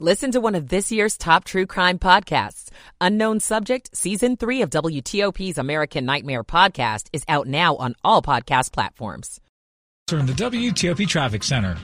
Listen to one of this year's top true crime podcasts. Unknown Subject, Season 3 of WTOP's American Nightmare podcast is out now on all podcast platforms. From the WTOP Traffic Center.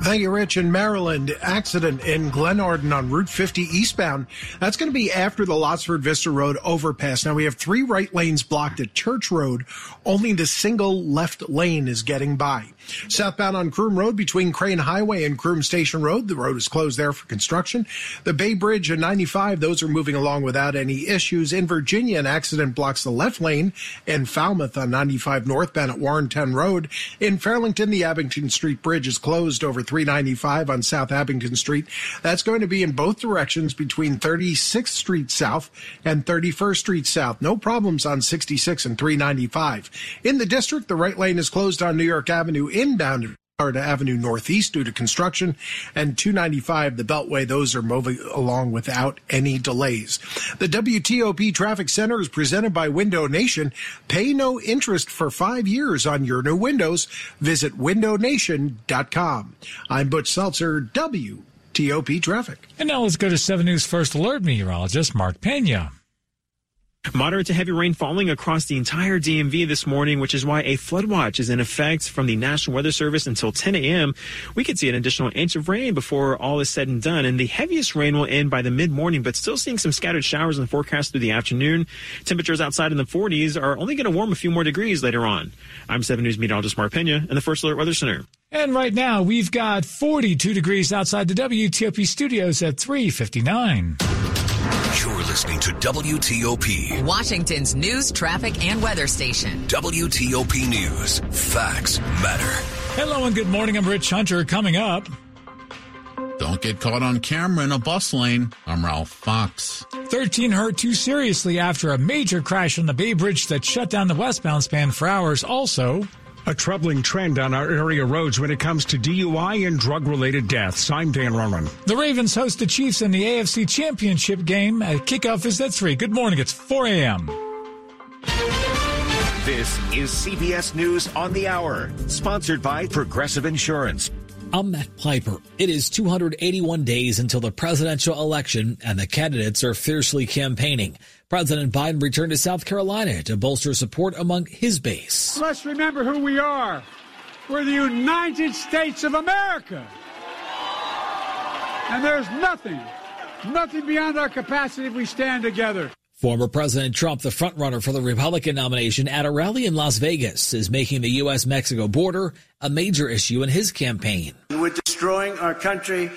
Thank you, Rich. In Maryland, accident in Glenarden on Route 50 eastbound. That's going to be after the Lottsford Vista Road overpass. Now we have three right lanes blocked at Church Road. Only the single left lane is getting by. Southbound on Croom Road between Crane Highway and Croom Station Road. The road is closed there for construction. The Bay Bridge and 95, those are moving along without any issues. In Virginia, an accident blocks the left lane in Falmouth on 95 northbound at Warrenton Road. In Fairlington, the Abingdon Street Bridge is closed over 395 on South Abingdon Street. That's going to be in both directions between 36th Street South and 31st Street South. No problems on 66 and 395. In the district, the right lane is closed on New York Avenue inbound Florida Avenue Northeast due to construction, and 295, the Beltway, those are moving along without any delays. The WTOP Traffic Center is presented by Window Nation. Pay no interest for five years on your new windows. Visit windownation.com. I'm Butch Seltzer, WTOP Traffic. And now let's go to 7 News First Alert meteorologist Mark Pena. Moderate to heavy rain falling across the entire DMV this morning, which is why a flood watch is in effect from the National Weather Service until 10 a.m. We could see an additional inch of rain before all is said and done, and the heaviest rain will end by the mid morning, but still seeing some scattered showers in the forecast through the afternoon. Temperatures outside in the 40s are only going to warm a few more degrees later on. I'm 7 News meteorologist Mark Pena in the First Alert Weather Center. And right now, we've got 42 degrees outside the WTOP studios at 359. You're listening to WTOP, Washington's news, traffic, and weather station. WTOP News. Facts matter. Hello and good morning. I'm Rich Hunter. Coming up. Don't get caught on camera in a bus lane. I'm Ralph Fox. 13 hurt too seriously after a major crash on the Bay Bridge that shut down the westbound span for hours. Also, a troubling trend on our area roads when it comes to DUI and drug related deaths. I'm Dan Ronan. The Ravens host the Chiefs in the AFC Championship game. At kickoff is at 3. Good morning. It's 4 a.m. This is CBS News on the Hour, sponsored by Progressive Insurance. I'm Matt Piper. It is 281 days until the presidential election, and the candidates are fiercely campaigning. President Biden returned to South Carolina to bolster support among his base. Let's remember who we are. We're the United States of America. And there's nothing, nothing beyond our capacity if we stand together. Former President Trump, the frontrunner for the Republican nomination at a rally in Las Vegas, is making the U.S. Mexico border a major issue in his campaign. We're destroying our country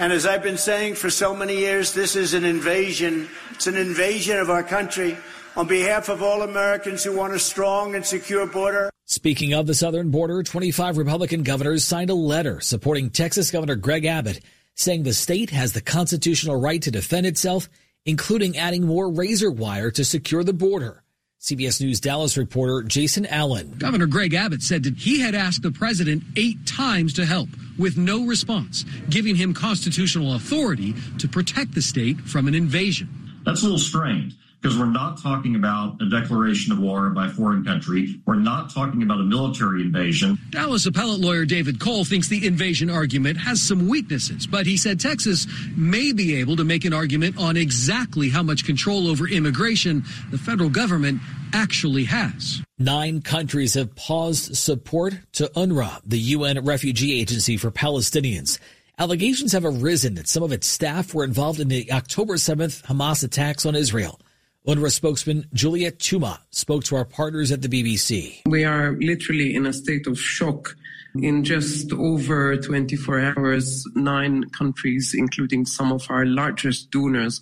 and as I've been saying for so many years, this is an invasion. It's an invasion of our country. On behalf of all Americans who want a strong and secure border. Speaking of the southern border, 25 Republican governors signed a letter supporting Texas Governor Greg Abbott, saying the state has the constitutional right to defend itself, including adding more razor wire to secure the border. CBS News Dallas reporter Jason Allen. Governor Greg Abbott said that he had asked the president eight times to help with no response, giving him constitutional authority to protect the state from an invasion. That's a little strange because we're not talking about a declaration of war by a foreign country. We're not talking about a military invasion. Dallas appellate lawyer David Cole thinks the invasion argument has some weaknesses, but he said Texas may be able to make an argument on exactly how much control over immigration the federal government actually has. Nine countries have paused support to UNRWA, the UN refugee agency for Palestinians. Allegations have arisen that some of its staff were involved in the October 7th Hamas attacks on Israel. UNRWA spokesman Juliette Touma spoke to our partners at the BBC. We are literally in a state of shock. In just over 24 hours, nine countries, including some of our largest donors,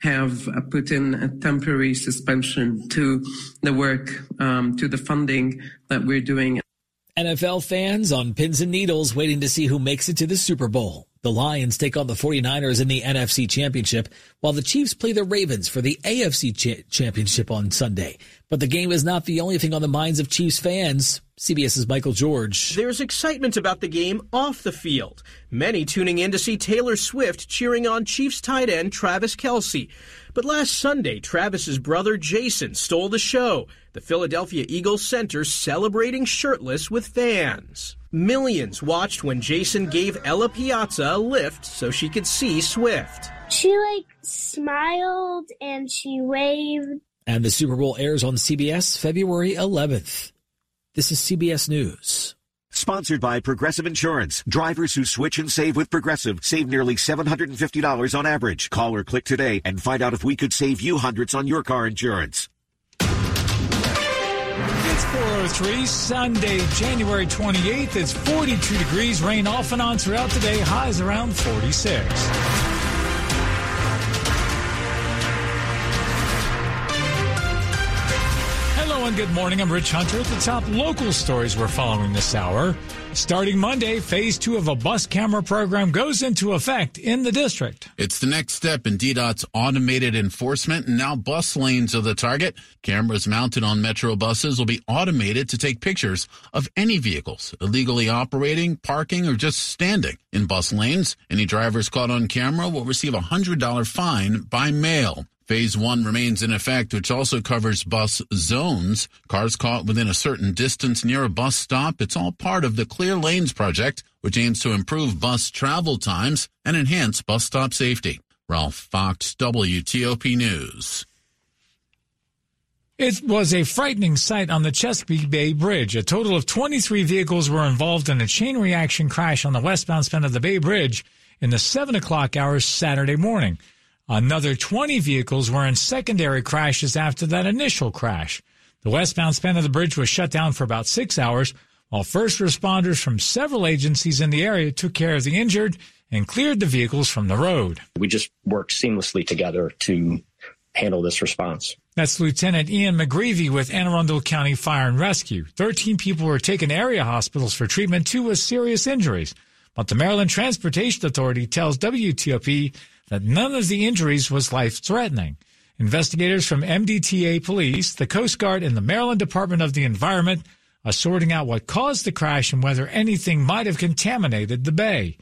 have put in a temporary suspension to the work, um, to the funding that we're doing. NFL fans on pins and needles waiting to see who makes it to the Super Bowl. The Lions take on the 49ers in the NFC Championship, while the Chiefs play the Ravens for the AFC Championship on Sunday. But the game is not the only thing on the minds of Chiefs fans. CBS's Michael George. There's excitement about the game off the field. Many tuning in to see Taylor Swift cheering on Chiefs tight end Travis Kelce. But last Sunday, Travis's brother Jason stole the show. The Philadelphia Eagles center celebrating shirtless with fans. Millions watched when Jason gave Ella Piazza a lift so she could see Swift. She like smiled and she waved. And the Super Bowl airs on CBS February 11th. This is CBS News. Sponsored by Progressive Insurance. Drivers who switch and save with Progressive save nearly $750 on average. Call or click today and find out if we could save you hundreds on your car insurance. It's 403, Sunday, January 28th. It's 42 degrees, rain off and on throughout the day, highs around 46. Good morning. I'm Rich Hunter at the top local stories we're following this hour. Starting Monday, phase two of a bus camera program goes into effect in the district. It's the next step in DDOT's automated enforcement, and now bus lanes are the target. Cameras mounted on Metro buses will be automated to take pictures of any vehicles illegally operating, parking, or just standing in bus lanes. Any drivers caught on camera will receive a $100 fine by mail. Phase one remains in effect, which also covers bus zones. Cars caught within a certain distance near a bus stop. It's all part of the Clear Lanes project, which aims to improve bus travel times and enhance bus stop safety. Ralph Fox, WTOP News. It was a frightening sight on the Chesapeake Bay Bridge. A total of 23 vehicles were involved in a chain reaction crash on the westbound span of the Bay Bridge in the 7 o'clock hours Saturday morning. Another 20 vehicles were in secondary crashes after that initial crash. The westbound span of the bridge was shut down for about six hours, while first responders from several agencies in the area took care of the injured and cleared the vehicles from the road. We just worked seamlessly together to handle this response. That's Lieutenant Ian McGreevy with Anne Arundel County Fire and Rescue. 13 people were taken to area hospitals for treatment, two with serious injuries. But the Maryland Transportation Authority tells WTOP that none of the injuries was life threatening. Investigators from MDTA Police, the Coast Guard, and the Maryland Department of the Environment are sorting out what caused the crash and whether anything might have contaminated the bay.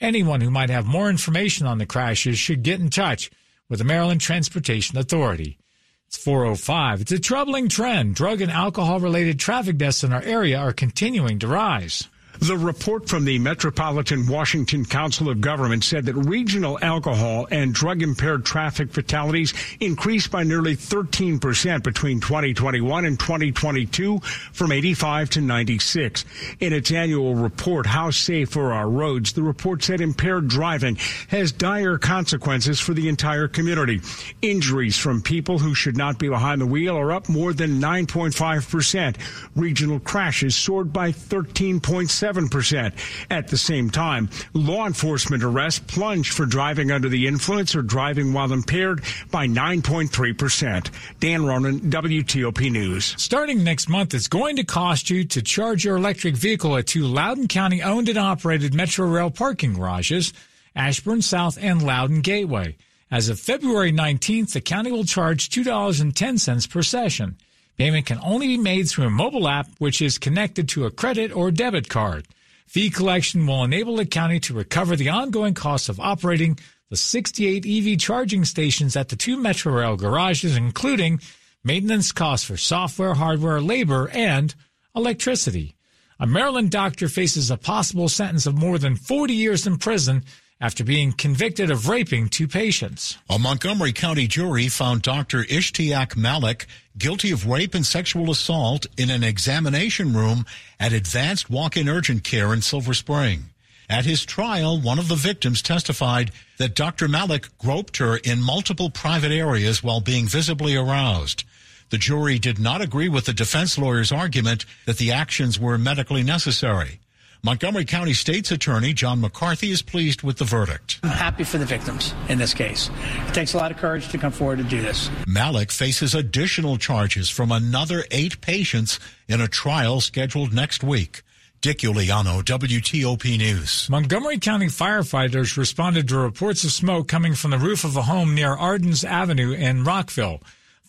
Anyone who might have more information on the crashes should get in touch with the Maryland Transportation Authority. It's 405. It's a troubling trend. Drug and alcohol related traffic deaths in our area are continuing to rise. The report from the Metropolitan Washington Council of Government said that regional alcohol and drug impaired traffic fatalities increased by nearly 13% between 2021 and 2022 from 85 to 96. In its annual report, How Safe Are Our Roads, the report said impaired driving has dire consequences for the entire community. Injuries from people who should not be behind the wheel are up more than 9.5%. Regional crashes soared by 13.7 7%. At the same time, law enforcement arrests plunged for driving under the influence or driving while impaired by 9.3%. Dan Ronan, WTOP News. Starting next month, it's going to cost you to charge your electric vehicle at two Loudoun County owned and operated Metro Rail parking garages, Ashburn South and Loudoun Gateway. As of February 19th, the county will charge $2.10 per session. Payment can only be made through a mobile app which is connected to a credit or debit card. Fee collection will enable the county to recover the ongoing costs of operating the 68 EV charging stations at the two Metrorail garages, including maintenance costs for software, hardware, labor, and electricity. A Maryland doctor faces a possible sentence of more than 40 years in prison after being convicted of raping two patients. A Montgomery County jury found Dr. Ishtiaq Malik guilty of rape and sexual assault in an examination room at Advanced Walk-in Urgent Care in Silver Spring. At his trial, one of the victims testified that Dr. Malik groped her in multiple private areas while being visibly aroused. The jury did not agree with the defense lawyer's argument that the actions were medically necessary. Montgomery County State's Attorney John McCarthy is pleased with the verdict. I'm happy for the victims in this case. It takes a lot of courage to come forward to do this. Malik faces additional charges from another eight patients in a trial scheduled next week. Dick Uliano, WTOP News. Montgomery County firefighters responded to reports of smoke coming from the roof of a home near Ardennes Avenue in Rockville.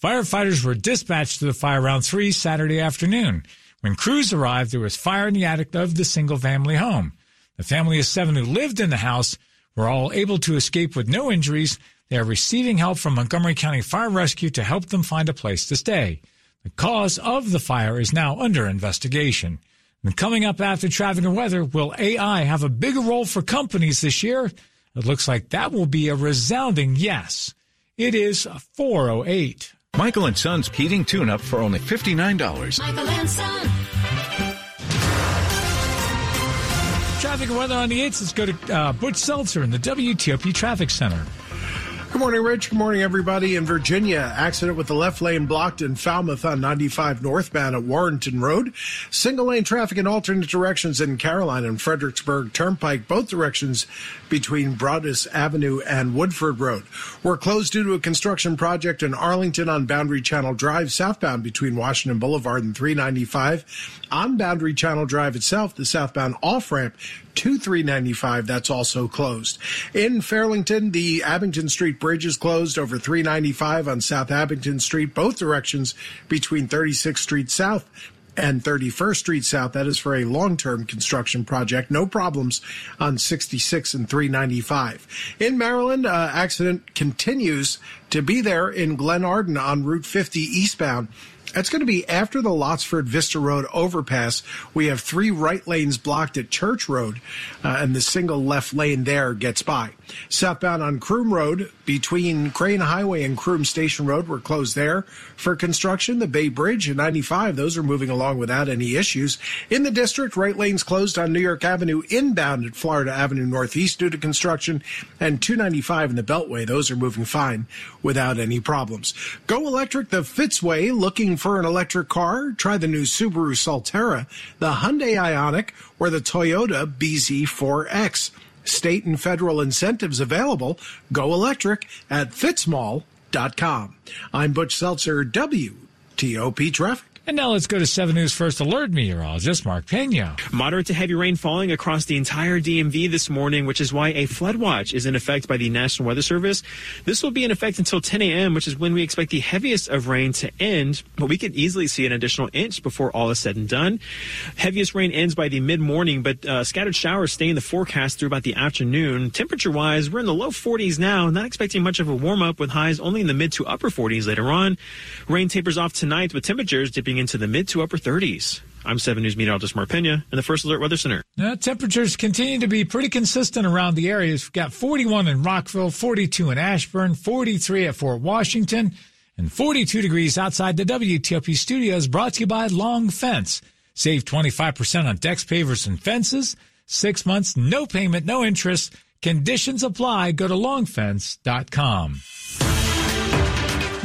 Firefighters were dispatched to the fire around 3 Saturday afternoon. When crews arrived, there was fire in the attic of the single family home. The family of seven who lived in the house were all able to escape with no injuries. They are receiving help from Montgomery County Fire Rescue to help them find a place to stay. The cause of the fire is now under investigation. And coming up after traffic and weather, will AI have a bigger role for companies this year? It looks like that will be a resounding yes. It is 408. Michael and Son's heating tune up for only $59. Michael and Son. Traffic and weather on the 8th. Let's go to uh, Butch Seltzer in the WTOP Traffic Center. Good morning, Rich. Good morning, everybody. In Virginia, accident with the left lane blocked in Falmouth on 95 northbound at Warrenton Road. Single lane traffic in alternate directions in Caroline and Fredericksburg Turnpike, both directions between Broaddus Avenue and Woodford Road. We're closed due to a construction project in Arlington on Boundary Channel Drive, southbound between Washington Boulevard and 395. On Boundary Channel Drive itself, the southbound off ramp to 395. That's also closed. In Fairlington, the Abingdon Street Bridge is closed over 395 on South Abingdon Street, both directions between 36th Street South and 31st Street South. That is for a long-term construction project. No problems on 66 and 395. In Maryland, uh, accident continues to be there in Glenarden on Route 50 eastbound. That's going to be after the Lottsford Vista Road overpass. We have three right lanes blocked at Church Road, uh, and the single left lane there gets by. Southbound on Croom Road between Crane Highway and Croom Station Road, we're closed there for construction. The Bay Bridge and 95, those are moving along without any issues. In the district, right lanes closed on New York Avenue inbound at Florida Avenue Northeast due to construction, and 295 in the Beltway, those are moving fine without any problems. Go electric the Fitzway, looking for an electric car? Try the new Subaru Solterra, the Hyundai Ioniq, or the Toyota BZ4X. State and federal incentives available. Go electric at fitzmall.com. I'm Butch Seltzer, WTOP Traffic. And now let's go to 7 News First Alert meteorologist Mark Pena. Moderate to heavy rain falling across the entire DMV this morning, which is why a flood watch is in effect by the National Weather Service. This will be in effect until 10 a.m., which is when we expect the heaviest of rain to end, but we could easily see an additional inch before all is said and done. Heaviest rain ends by the mid morning, but uh, scattered showers stay in the forecast through about the afternoon. Temperature wise, we're in the low 40s now, not expecting much of a warm up with highs only in the mid to upper 40s later on. Rain tapers off tonight with temperatures dipping into the mid to upper 30s. I'm 7 News meteorologist Mark Pena in the First Alert Weather Center. Now, temperatures continue to be pretty consistent around the areas. We've got 41 in Rockville, 42 in Ashburn, 43 at Fort Washington, and 42 degrees outside the WTOP studios brought to you by Long Fence. Save 25% on decks, pavers, and fences. Six months, no payment, no interest. Conditions apply. Go to longfence.com.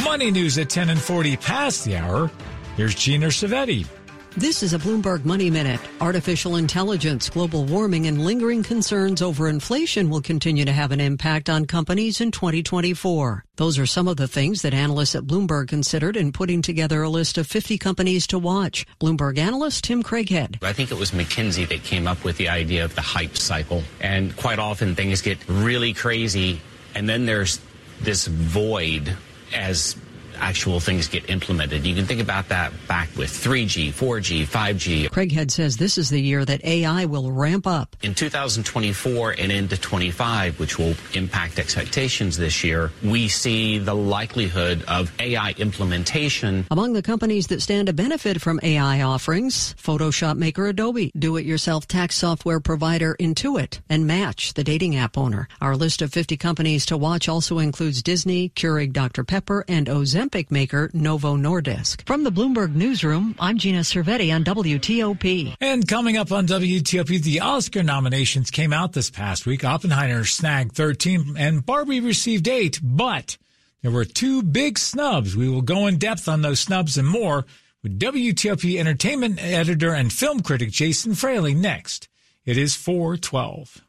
Money news at 10 and 40 past the hour. Here's Gina Cervetti. This is a Bloomberg Money Minute. Artificial intelligence, global warming, and lingering concerns over inflation will continue to have an impact on companies in 2024. Those are some of the things that analysts at Bloomberg considered in putting together a list of 50 companies to watch. Bloomberg analyst Tim Craighead. I think it was McKinsey that came up with the idea of the hype cycle. And quite often things get really crazy, and then there's this void as actual things get implemented. You can think about that back with 3G, 4G, 5G. Craighead says this is the year that AI will ramp up. In 2024 and into 25, which will impact expectations this year, we see the likelihood of AI implementation. Among the companies that stand to benefit from AI offerings, Photoshop maker Adobe, do-it-yourself tax software provider Intuit, and Match, the dating app owner. Our list of 50 companies to watch also includes Disney, Keurig Dr. Pepper, and Ozempic maker Novo Nordisk. From the Bloomberg Newsroom, I'm Gina Cervetti on WTOP. And coming up on WTOP, the Oscar nominations came out this past week. Oppenheimer snagged 13 and Barbie received 8, but there were two big snubs. We will go in depth on those snubs and more with WTOP entertainment editor and film critic Jason Fraley next. It is 412.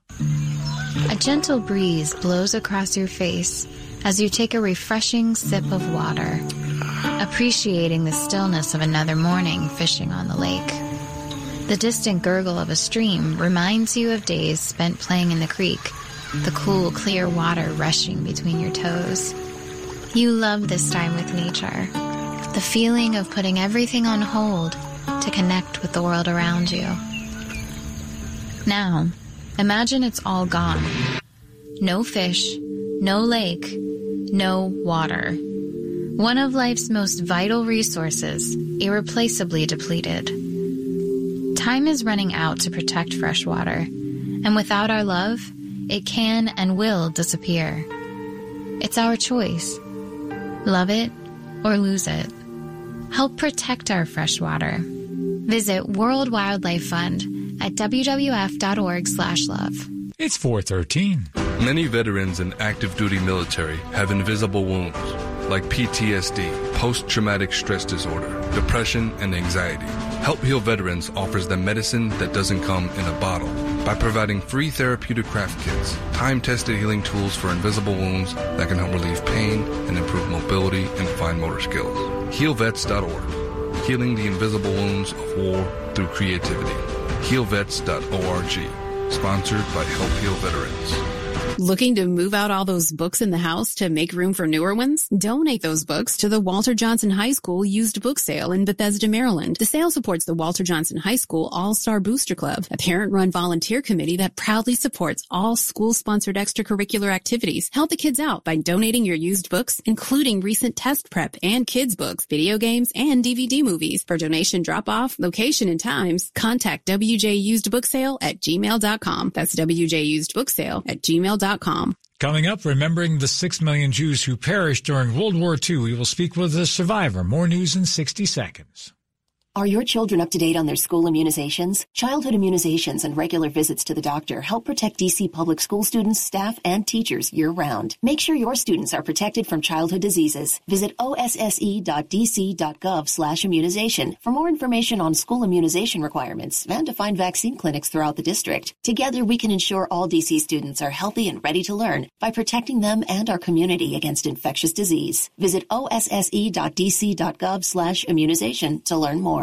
A gentle breeze blows across your face as you take a refreshing sip of water, appreciating the stillness of another morning fishing on the lake. The distant gurgle of a stream reminds you of days spent playing in the creek, the cool, clear water rushing between your toes. You love this time with nature, the feeling of putting everything on hold to connect with the world around you. Now, imagine it's all gone. No fish, no lake, no water. One of life's most vital resources, irreplaceably depleted. Time is running out to protect fresh water, and without our love, it can and will disappear. It's our choice. Love it or lose it. Help protect our fresh water. Visit World Wildlife Fund at wwf.org/love. It's 413. Many veterans and active duty military have invisible wounds like PTSD, post traumatic stress disorder, depression, and anxiety. Help Heal Veterans offers them medicine that doesn't come in a bottle by providing free therapeutic craft kits, time tested healing tools for invisible wounds that can help relieve pain and improve mobility and fine motor skills. HealVets.org, healing the invisible wounds of war through creativity. HealVets.org, sponsored by Help Heal Veterans. Looking to move out all those books in the house to make room for newer ones? Donate those books to the Walter Johnson High School used book sale in Bethesda, Maryland. The sale supports the Walter Johnson High School All-Star Booster Club, a parent-run volunteer committee that proudly supports all school-sponsored extracurricular activities. Help the kids out by donating your used books, including recent test prep and kids books, video games, and DVD movies. For donation drop-off, location, and times, contact WJ Used Book Sale at gmail.com. That's WJ Used Book Sale at gmail.com Coming up, remembering the six million Jews who perished during World War II, we will speak with a survivor. More news in 60 seconds. Are your children up to date on their school immunizations? Childhood immunizations and regular visits to the doctor help protect DC public school students, staff, and teachers year round. Make sure your students are protected from childhood diseases. Visit osse.dc.gov slash immunization for more information on school immunization requirements and to find vaccine clinics throughout the district. Together, we can ensure all DC students are healthy and ready to learn by protecting them and our community against infectious disease. Visit osse.dc.gov slash immunization to learn more.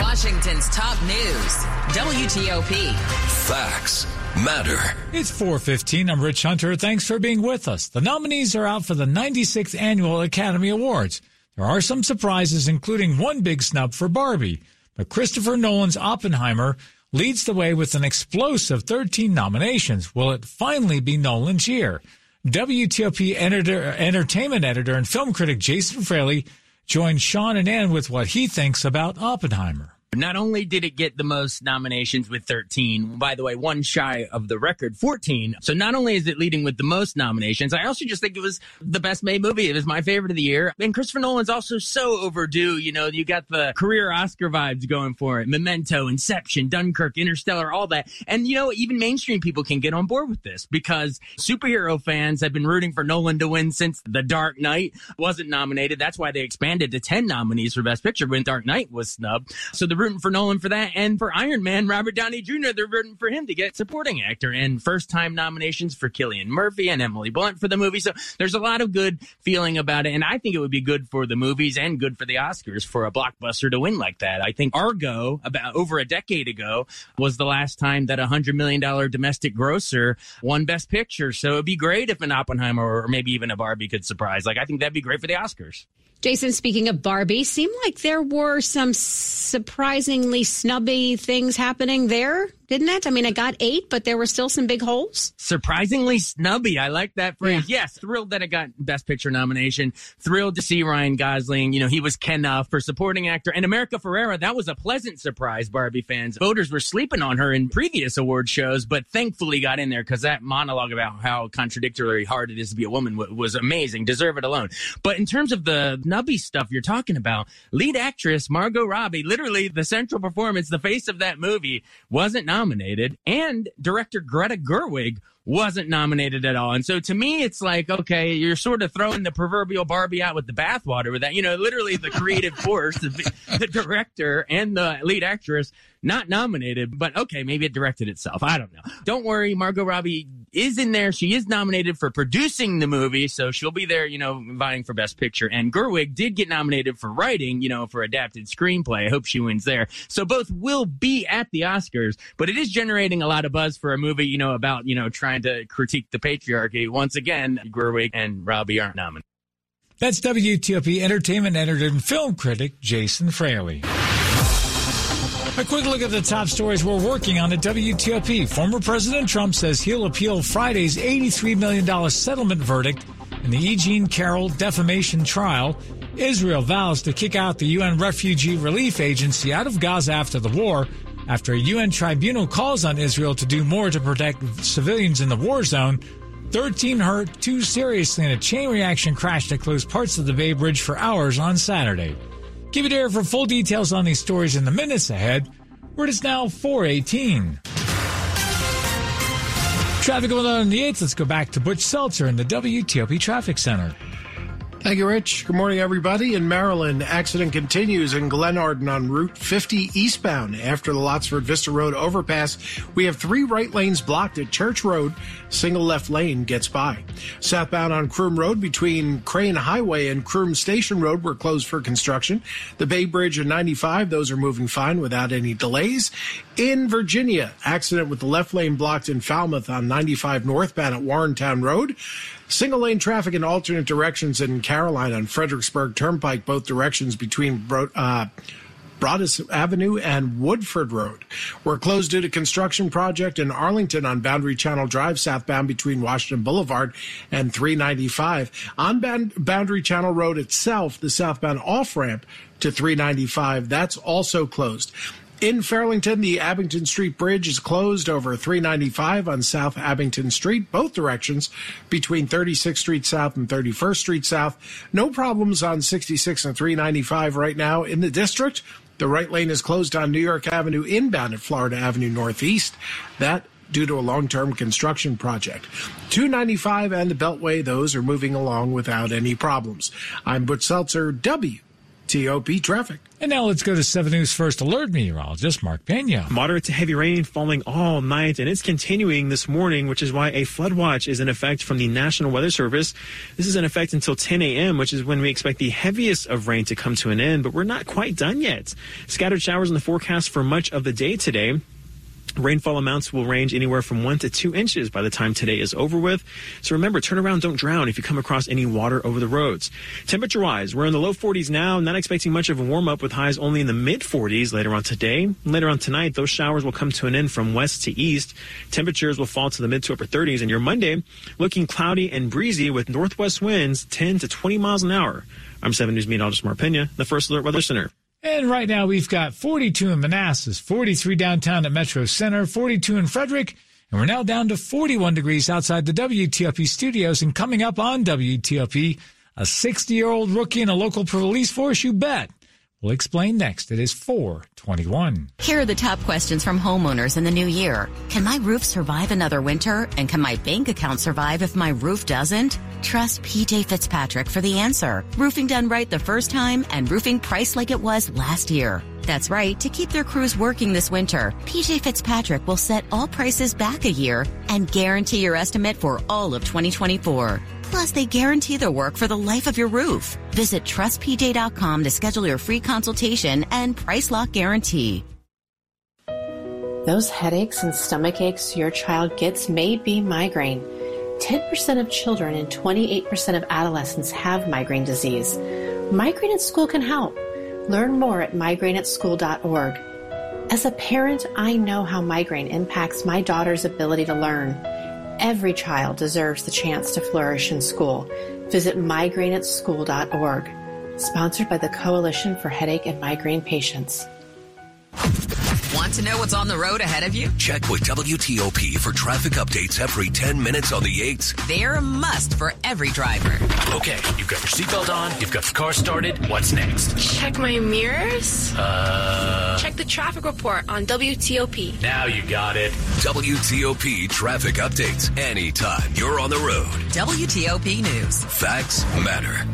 Washington's top news, WTOP. Facts matter. It's 415. I'm Rich Hunter. Thanks for being with us. The nominees are out for the 96th Annual Academy Awards. There are some surprises, including one big snub for Barbie. But Christopher Nolan's Oppenheimer leads the way with an explosive 13 nominations. Will it finally be Nolan's year? WTOP editor, entertainment editor and film critic Jason Fraley joined Sean and Ann with what he thinks about Oppenheimer. Not only did it get the most nominations with 13, by the way, one shy of the record, 14. So not only is it leading with the most nominations, I also just think it was the best made movie. It was my favorite of the year. And Christopher Nolan's also so overdue. You know, you got the career Oscar vibes going for it. Memento, Inception, Dunkirk, Interstellar, all that. And, you know, even mainstream people can get on board with this because superhero fans have been rooting for Nolan to win since The Dark Knight wasn't nominated. That's why they expanded to 10 nominees for Best Picture when Dark Knight was snubbed. So the rooting for Nolan for that. And for Iron Man, Robert Downey Jr., they're rooting for him to get supporting actor and first time nominations for Cillian Murphy and Emily Blunt for the movie. So there's a lot of good feeling about it. And I think it would be good for the movies and good for the Oscars for a blockbuster to win like that. I think Argo, about over a decade ago, was the last time that a $100 million domestic grosser won Best Picture. So it'd be great if an Oppenheimer or maybe even a Barbie could surprise. Like, I think that'd be great for the Oscars. Jason, speaking of Barbie, seemed like there were some surprisingly snubby things happening there, didn't it? I mean, it got eight, but there were still some big holes. Surprisingly snubby. I like that phrase. Yeah. Yes, thrilled that it got Best Picture nomination. Thrilled to see Ryan Gosling. You know, he was Ken for supporting actor. And America Ferrera, that was a pleasant surprise, Barbie fans. Voters were sleeping on her in previous award shows, but thankfully got in there because that monologue about how contradictory hard it is to be a woman was amazing. Deserve it alone. But in terms of the snubby stuff you're talking about, lead actress Margot Robbie, literally the central performance, the face of that movie, wasn't nominated, and director Greta Gerwig wasn't nominated at all. And so to me, it's like, okay, you're sort of throwing the proverbial Barbie out with the bathwater with that. You know, literally the creative force, the, the director and the lead actress not nominated, but okay, maybe it directed itself. I don't know. Don't worry, Margot Robbie is in there. She is nominated for producing the movie, so she'll be there, you know, vying for Best Picture. And Gerwig did get nominated for writing, you know, for adapted screenplay. I hope she wins there. So both will be at the Oscars, but it is generating a lot of buzz for a movie, you know, about, you know, trying to critique the patriarchy. Once again, Gerwig and Robbie aren't nominated. That's WTOP entertainment editor and film critic Jason Fraley. A quick look at the top stories we're working on at WTOP. Former President Trump says he'll appeal Friday's $83 million settlement verdict in the E. Jean Carroll defamation trial. Israel vows to kick out the UN Refugee Relief Agency out of Gaza after the war after a UN tribunal calls on Israel to do more to protect civilians in the war zone. 13 hurt, two seriously in a chain reaction crash that closed parts of the Bay Bridge for hours on Saturday. Give it air for full details on these stories in the minutes ahead, where it is now 418. Traffic going on in the 8th. Let's go back to Butch Seltzer in the WTOP Traffic Center. Thank you, Rich. Good morning, everybody. In Maryland, accident continues in Glenarden on Route 50 eastbound after the Lottsford Vista Road overpass. We have three right lanes blocked at Church Road. Single left lane gets by. Southbound on Croom Road between Crane Highway and Croom Station Road were closed for construction. The Bay Bridge and 95, those are moving fine without any delays. In Virginia, accident with the left lane blocked in Falmouth on 95 northbound at Warrenton Road. Single lane traffic in alternate directions in Caroline on Fredericksburg Turnpike, both directions between uh, Broaddus Avenue and Woodford Road. We're closed due to construction project in Arlington on Boundary Channel Drive, southbound between Washington Boulevard and 395. On Boundary Channel Road itself, the southbound off ramp to 395, that's also closed. In Fairlington, the Abingdon Street Bridge is closed over 395 on South Abingdon Street, both directions between 36th Street South and 31st Street South. No problems on 66 and 395 right now in the district. The right lane is closed on New York Avenue inbound at Florida Avenue Northeast. That due to a long-term construction project. 295 and the Beltway, those are moving along without any problems. I'm Butch Seltzer, W. TOP traffic. And now let's go to 7 News First Alert meteorologist Mark Pena. Moderate to heavy rain falling all night, and it's continuing this morning, which is why a flood watch is in effect from the National Weather Service. This is in effect until 10 a.m., which is when we expect the heaviest of rain to come to an end, but we're not quite done yet. Scattered showers in the forecast for much of the day today. Rainfall amounts will range anywhere from one to two inches by the time today is over with. So remember, turn around, don't drown if you come across any water over the roads. Temperature wise, we're in the low 40s now, not expecting much of a warm up with highs only in the mid 40s later on today. Later on tonight, those showers will come to an end from west to east. Temperatures will fall to the mid to upper 30s, and your Monday looking cloudy and breezy with northwest winds 10 to 20 miles an hour. I'm 7 News meteorologist Mark the First Alert Weather Center. And right now we've got 42 in Manassas, 43 downtown at Metro Center, 42 in Frederick, and we're now down to 41 degrees outside the WTOP studios. And coming up on WTOP, a 60 year old rookie in a local police force, you bet. We'll explain next. It is 421. Here are the top questions from homeowners in the new year. Can my roof survive another winter? And can my bank account survive if my roof doesn't? Trust PJ Fitzpatrick for the answer. Roofing done right the first time and roofing priced like it was last year. That's right. To keep their crews working this winter, PJ Fitzpatrick will set all prices back a year and guarantee your estimate for all of 2024. Plus, they guarantee their work for the life of your roof. Visit trustpj.com to schedule your free consultation and price lock guarantee. Those headaches and stomach aches your child gets may be migraine. 10% of children and 28% of adolescents have migraine disease. Migraine at School can help. Learn more at migraineatschool.org. As a parent, I know how migraine impacts my daughter's ability to learn. Every child deserves the chance to flourish in school. Visit migraineatschool.org. Sponsored by the Coalition for Headache and Migraine Patients. Want to know what's on the road ahead of you? Check with WTOP for traffic updates every 10 minutes on the 8s. They're a must for every driver. Okay, you've got your seatbelt on, you've got the car started. What's next? Check my mirrors. Uh. Check the traffic report on WTOP. Now you got it. WTOP traffic updates anytime you're on the road. WTOP News. Facts matter.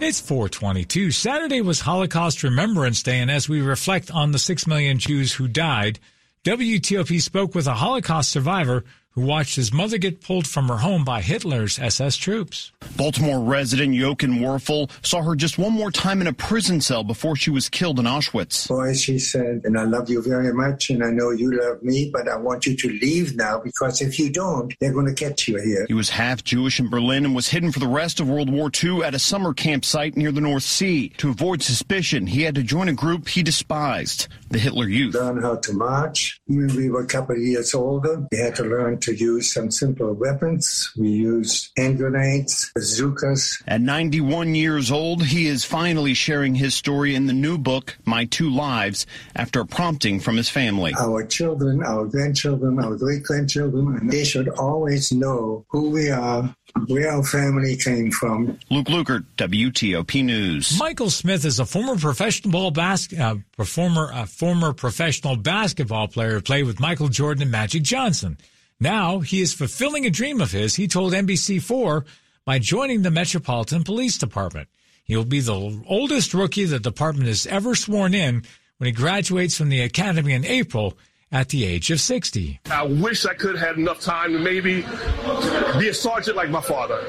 It's 422. Saturday was Holocaust Remembrance Day, and as we reflect on the six million Jews who died, WTOP spoke with a Holocaust survivor who watched his mother get pulled from her home by Hitler's SS troops. Baltimore resident Jochen Werfel saw her just one more time in a prison cell before she was killed in Auschwitz. Boy, she said, and I love you very much, and I know you love me, but I want you to leave now because if you don't, they're going to get you here. He was half Jewish in Berlin and was hidden for the rest of World War II at a summer campsite near the North Sea. To avoid suspicion, he had to join a group he despised, the Hitler Youth. Learn how to march. When we were a couple of years older, we had to learn to use some simpler weapons. We used hand grenades, bazookas. At 91 years old, he is finally sharing his story in the new book, My Two Lives, after a prompting from his family. Our children, our grandchildren, our great grandchildren, they should always know who we are, where our family came from. Luke Lukert, WTOP News. Michael Smith is a former professional ball bas- uh, performer, a former professional basketball player who played with Michael Jordan and Magic Johnson. Now he is fulfilling a dream of his. He told NBC4 by joining the Metropolitan Police Department. He will be the oldest rookie the department has ever sworn in when he graduates from the academy in April at the age of 60. I wish I could have had enough time to maybe be a sergeant like my father.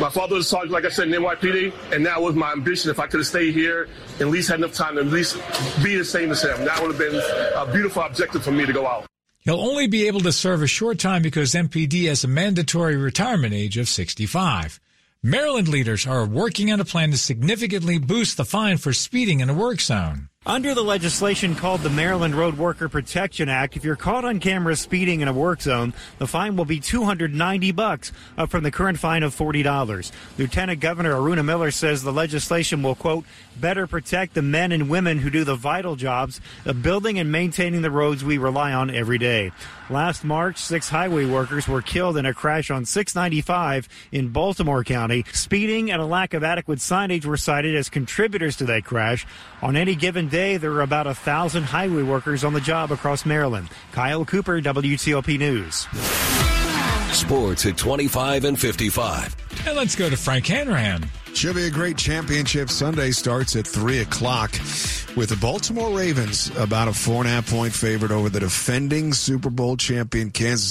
My father was a sergeant, like I said, in NYPD, and that was my ambition. If I could have stayed here, at least had enough time to at least be the same as him, that would have been a beautiful objective for me to go out. He'll only be able to serve a short time because MPD has a mandatory retirement age of 65. Maryland leaders are working on a plan to significantly boost the fine for speeding in a work zone. Under the legislation called the Maryland Road Worker Protection Act, if you're caught on camera speeding in a work zone, the fine will be 290 bucks, up from the current fine of $40. Lieutenant Governor Aruna Miller says the legislation will quote better protect the men and women who do the vital jobs of building and maintaining the roads we rely on every day. Last March, six highway workers were killed in a crash on 695 in Baltimore County. Speeding and a lack of adequate signage were cited as contributors to that crash. On any given day, there are about a thousand highway workers on the job across Maryland. Kyle Cooper, WTOP News. Sports at 25 and 55. And let's go to Frank Hanrahan. Should be a great championship. Sunday starts at 3 o'clock with the Baltimore Ravens about a four and a half point favorite over the defending Super Bowl champion Kansas